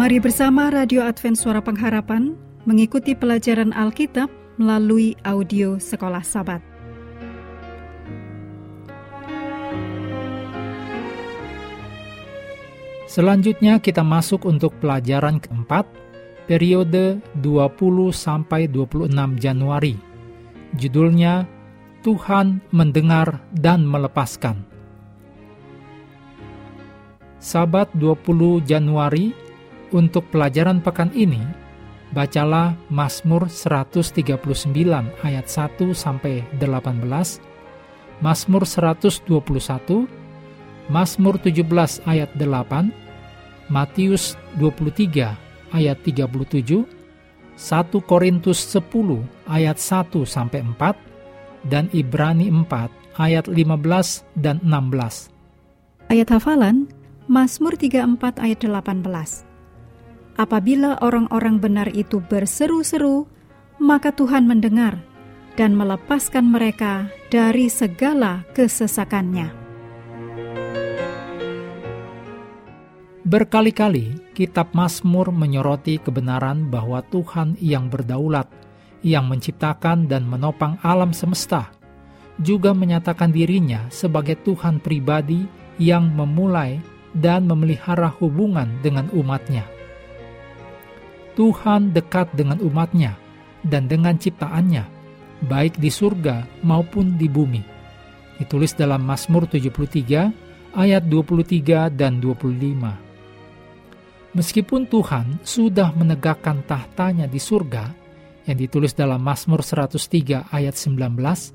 Mari bersama Radio Advent Suara Pengharapan mengikuti pelajaran Alkitab melalui audio Sekolah Sabat. Selanjutnya kita masuk untuk pelajaran keempat, periode 20 sampai 26 Januari. Judulnya Tuhan mendengar dan melepaskan. Sabat 20 Januari untuk pelajaran pekan ini, bacalah Mazmur 139 ayat 1 sampai 18, Mazmur 121, Mazmur 17 ayat 8, Matius 23 ayat 37, 1 Korintus 10 ayat 1 sampai 4, dan Ibrani 4 ayat 15 dan 16. Ayat hafalan Mazmur 34 ayat 18. Apabila orang-orang benar itu berseru-seru, maka Tuhan mendengar dan melepaskan mereka dari segala kesesakannya. Berkali-kali kitab Mazmur menyoroti kebenaran bahwa Tuhan yang berdaulat, yang menciptakan dan menopang alam semesta, juga menyatakan dirinya sebagai Tuhan pribadi yang memulai dan memelihara hubungan dengan umatnya. Tuhan dekat dengan umatnya dan dengan ciptaannya, baik di surga maupun di bumi. Ditulis dalam Mazmur 73 ayat 23 dan 25. Meskipun Tuhan sudah menegakkan tahtanya di surga, yang ditulis dalam Mazmur 103 ayat 19,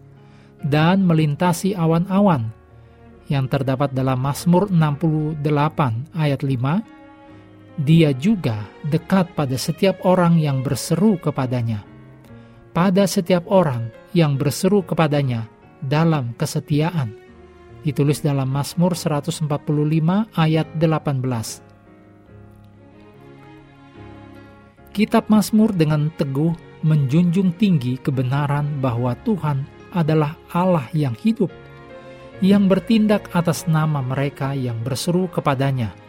dan melintasi awan-awan, yang terdapat dalam Mazmur 68 ayat 5, dia juga dekat pada setiap orang yang berseru kepadanya. Pada setiap orang yang berseru kepadanya dalam kesetiaan. Ditulis dalam Mazmur 145 ayat 18. Kitab Mazmur dengan teguh menjunjung tinggi kebenaran bahwa Tuhan adalah Allah yang hidup, yang bertindak atas nama mereka yang berseru kepadanya.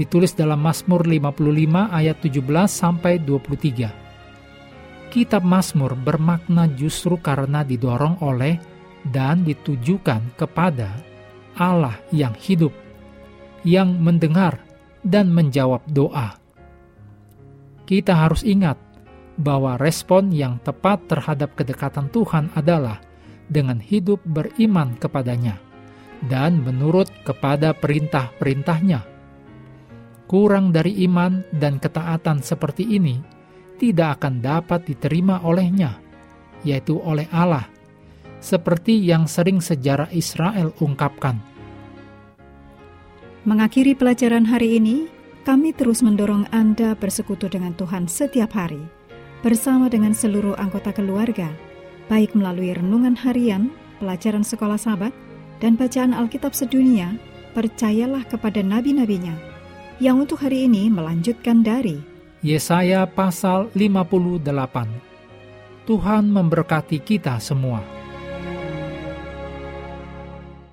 Ditulis dalam Mazmur 55 ayat 17 sampai 23. Kitab Mazmur bermakna justru karena didorong oleh dan ditujukan kepada Allah yang hidup, yang mendengar dan menjawab doa kita harus ingat bahwa respon yang tepat terhadap kedekatan Tuhan adalah dengan hidup beriman kepadanya dan menurut kepada perintah-perintahnya. Kurang dari iman dan ketaatan seperti ini tidak akan dapat diterima olehnya, yaitu oleh Allah, seperti yang sering sejarah Israel ungkapkan. Mengakhiri pelajaran hari ini, kami terus mendorong Anda bersekutu dengan Tuhan setiap hari, bersama dengan seluruh anggota keluarga, baik melalui renungan harian, pelajaran sekolah sahabat, dan bacaan Alkitab sedunia, percayalah kepada nabi-nabinya, yang untuk hari ini melanjutkan dari Yesaya pasal 58. Tuhan memberkati kita semua.